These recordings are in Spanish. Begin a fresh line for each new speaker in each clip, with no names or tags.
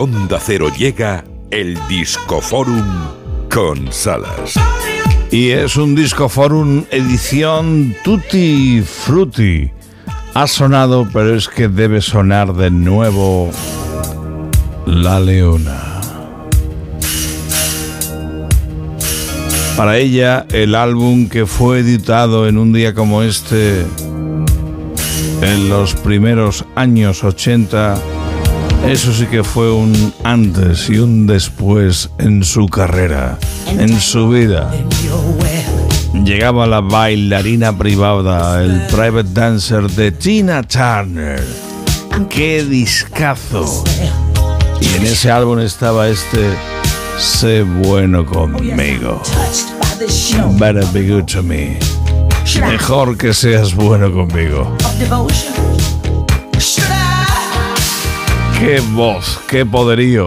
Onda Cero llega el Discoforum con Salas.
Y es un Discoforum edición Tutti Frutti. Ha sonado, pero es que debe sonar de nuevo La Leona. Para ella, el álbum que fue editado en un día como este, en los primeros años 80, eso sí que fue un antes y un después en su carrera, en su vida. Llegaba la bailarina privada, el private dancer de Tina Turner. ¡Qué discazo! Y en ese álbum estaba este Sé bueno conmigo. Better be good to me. Mejor que seas bueno conmigo. Qué voz, qué poderío.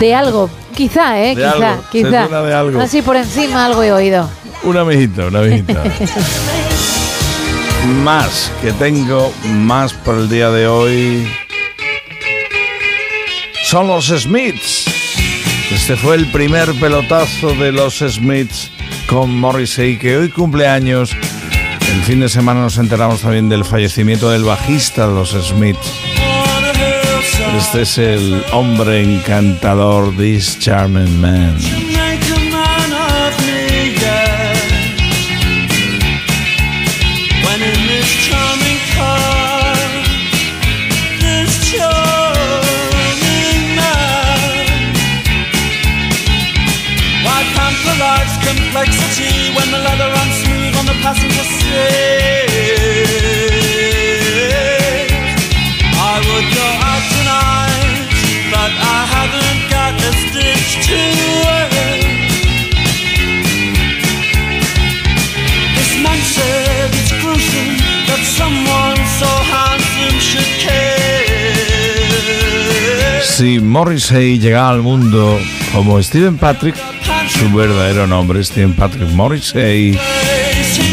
De algo,
quizá, ¿eh? quizá, quizá.
de algo.
Así por encima algo he oído.
Una mijita, una mijita. más que tengo, más por el día de hoy, son los Smiths. Este fue el primer pelotazo de los Smiths con Morrissey, que hoy cumple años. El fin de semana nos enteramos también del fallecimiento del bajista de los Smiths. Este es el hombre encantador, this charming man. complexity when the leather runs smooth on the passenger seat. Si Morrissey llegaba al mundo como Steven Patrick, su verdadero nombre, Steven Patrick Morrissey,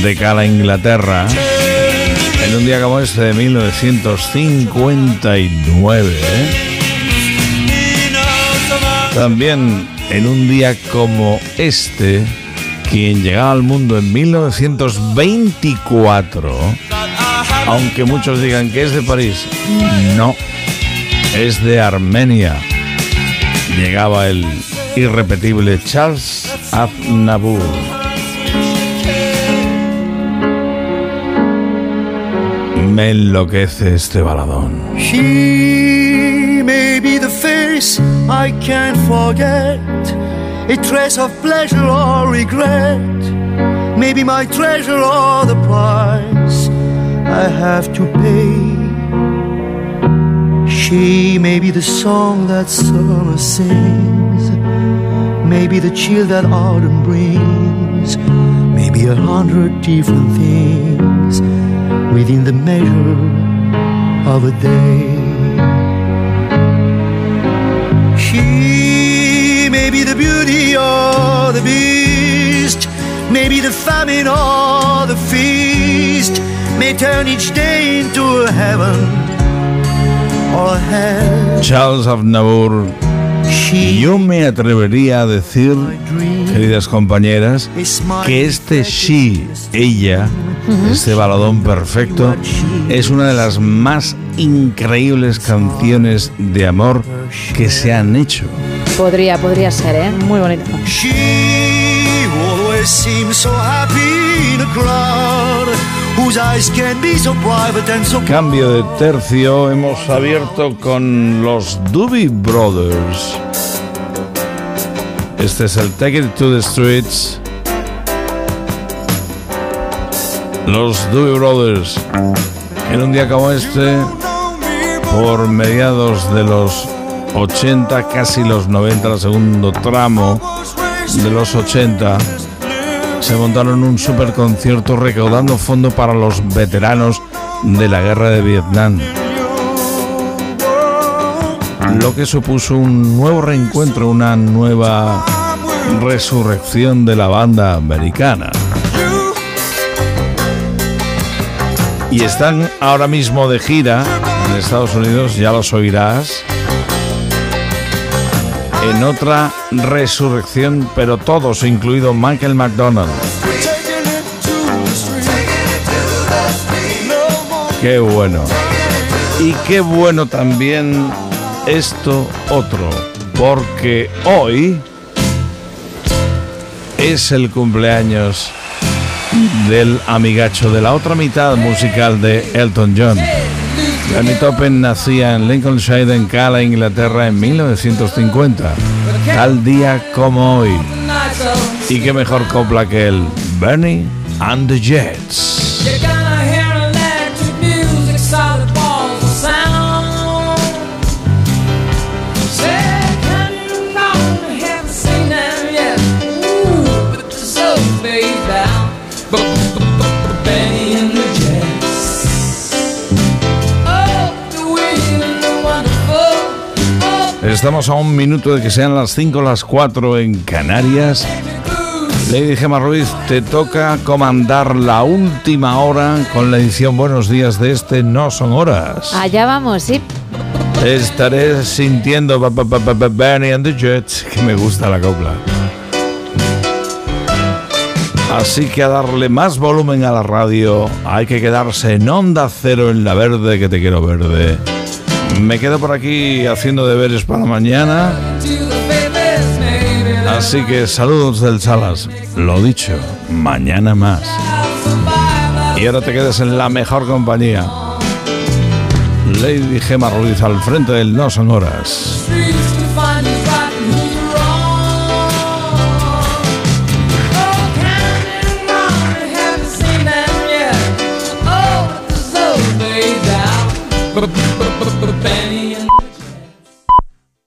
de Cala, Inglaterra, en un día como este de 1959. ¿eh? También en un día como este, quien llegaba al mundo en 1924, aunque muchos digan que es de París, no, es de Armenia. Llegaba el irrepetible Charles Aznavour. Me enloquece este baladón.
She may be the face I can't forget, a trace of pleasure or regret, maybe my treasure or the price I have to pay. She may be the song that summer sings, maybe the chill that autumn brings, maybe a hundred different things within the measure of a day. She may be the beauty or the beast, maybe the famine or the feast, may turn each day into a heaven
Charles Aznavour. Yo me atrevería a decir, queridas compañeras, que este She, ella, este baladón perfecto, es una de las más increíbles canciones de amor que se han hecho.
Podría, podría ser, ¿eh? Muy bonito.
Cambio de tercio, hemos abierto con los Doobie Brothers. Este es el Take It to the Streets. Los Doobie Brothers. En un día como este, por mediados de los 80, casi los 90, el segundo tramo de los 80, se montaron un super concierto recaudando fondos para los veteranos de la guerra de Vietnam. Lo que supuso un nuevo reencuentro, una nueva resurrección de la banda americana. Y están ahora mismo de gira en Estados Unidos, ya los oirás en otra resurrección, pero todos, incluido Michael McDonald. Qué bueno. Y qué bueno también esto otro, porque hoy es el cumpleaños del amigacho de la otra mitad musical de Elton John. Danny Toppen nacía en Lincolnshire, en Cala, Inglaterra, en 1950. Tal día como hoy. Y qué mejor copla que el Bernie and the Jets. Estamos a un minuto de que sean las 5 o las 4 en Canarias. Lady Gemma Ruiz, te toca comandar la última hora con la edición Buenos Días de este No Son Horas.
Allá vamos, sí.
Estaré sintiendo Bernie and the Jets, que me gusta la copla. Así que a darle más volumen a la radio, hay que quedarse en onda cero en la verde que te quiero verde. Me quedo por aquí haciendo deberes para mañana. Así que saludos del Salas. Lo dicho, mañana más. Y ahora te quedes en la mejor compañía. Lady Gemma Ruiz al frente del No Son Horas. Benny and